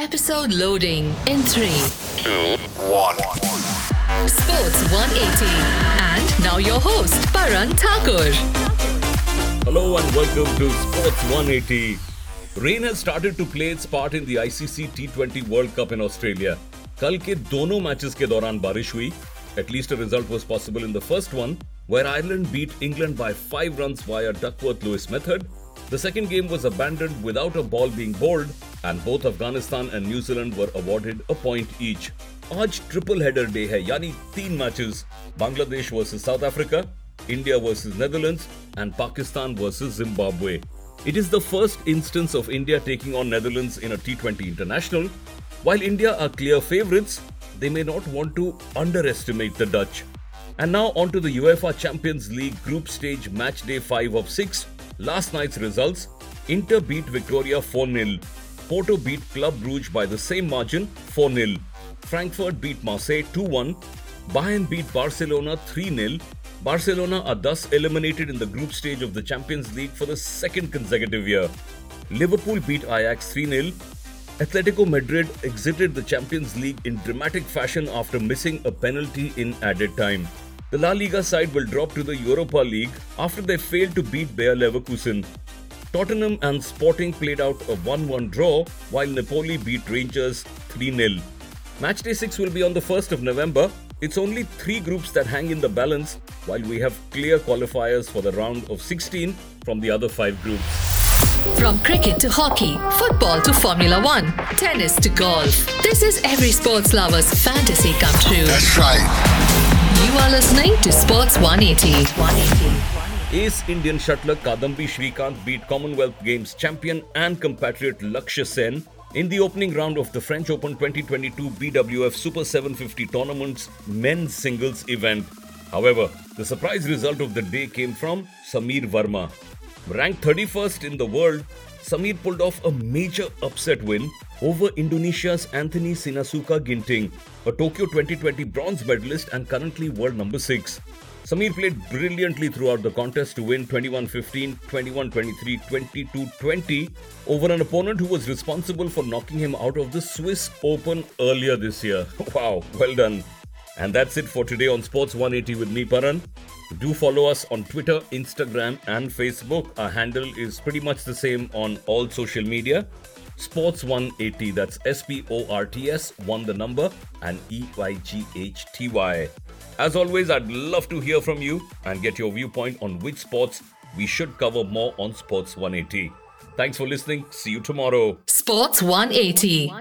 Episode loading in 3. two, one. Sports 180. And now your host, Paran Thakur. Hello and welcome to Sports 180. Rain has started to play its part in the ICC T20 World Cup in Australia. कल के दोनों matches के दौरान बारिश हुई At least a result was possible in the first one, where Ireland beat England by 5 runs via Duckworth-Lewis method. The second game was abandoned without a ball being bowled, and both Afghanistan and New Zealand were awarded a point each. Aaj triple header day hai, yani teen matches. Bangladesh vs South Africa, India vs Netherlands and Pakistan vs Zimbabwe. It is the first instance of India taking on Netherlands in a T20 international. While India are clear favourites, they may not want to underestimate the Dutch. And now on to the UEFA Champions League group stage match day 5 of 6. Last night's results Inter beat Viktoria 4 0. Porto beat Club Brugge by the same margin 4 0. Frankfurt beat Marseille 2 1. Bayern beat Barcelona 3 0. Barcelona are thus eliminated in the group stage of the Champions League for the second consecutive year. Liverpool beat Ajax 3 0. Atletico Madrid exited the Champions League in dramatic fashion after missing a penalty in added time. The La Liga side will drop to the Europa League after they failed to beat Bayer Leverkusen. Tottenham and Sporting played out a 1 1 draw, while Napoli beat Rangers 3 0. Matchday 6 will be on the 1st of November. It's only three groups that hang in the balance, while we have clear qualifiers for the round of 16 from the other five groups. From cricket to hockey, football to Formula One, tennis to golf. This is every sports lover's fantasy come true. That's right. You are listening to Sports 180. Ace Indian shuttler Kidambi Srikanth beat Commonwealth Games champion and compatriot Lakshya Sen in the opening round of the French Open 2022 BWF Super 750 tournament's men's singles event. However, the surprise result of the day came from Sameer Verma. Ranked 31st in the world, Sameer pulled off a major upset win over Indonesia's Anthony Sinisuka Ginting, a Tokyo 2020 bronze medalist and currently world number 6. Sameer played brilliantly throughout the contest to win 21 15, 21 23, 22 20 over an opponent who was responsible for knocking him out of the Swiss Open earlier this year. Wow, well done. And that's it for today on Sports 180 with me, Paran. Do follow us on Twitter, Instagram, and Facebook. Our handle is pretty much the same on all social media. Sports 180, that's S P O R T S, 1 the number, and E Y G H T Y. As always, I'd love to hear from you and get your viewpoint on which sports we should cover more on Sports 180. Thanks for listening. See you tomorrow. Sports 180.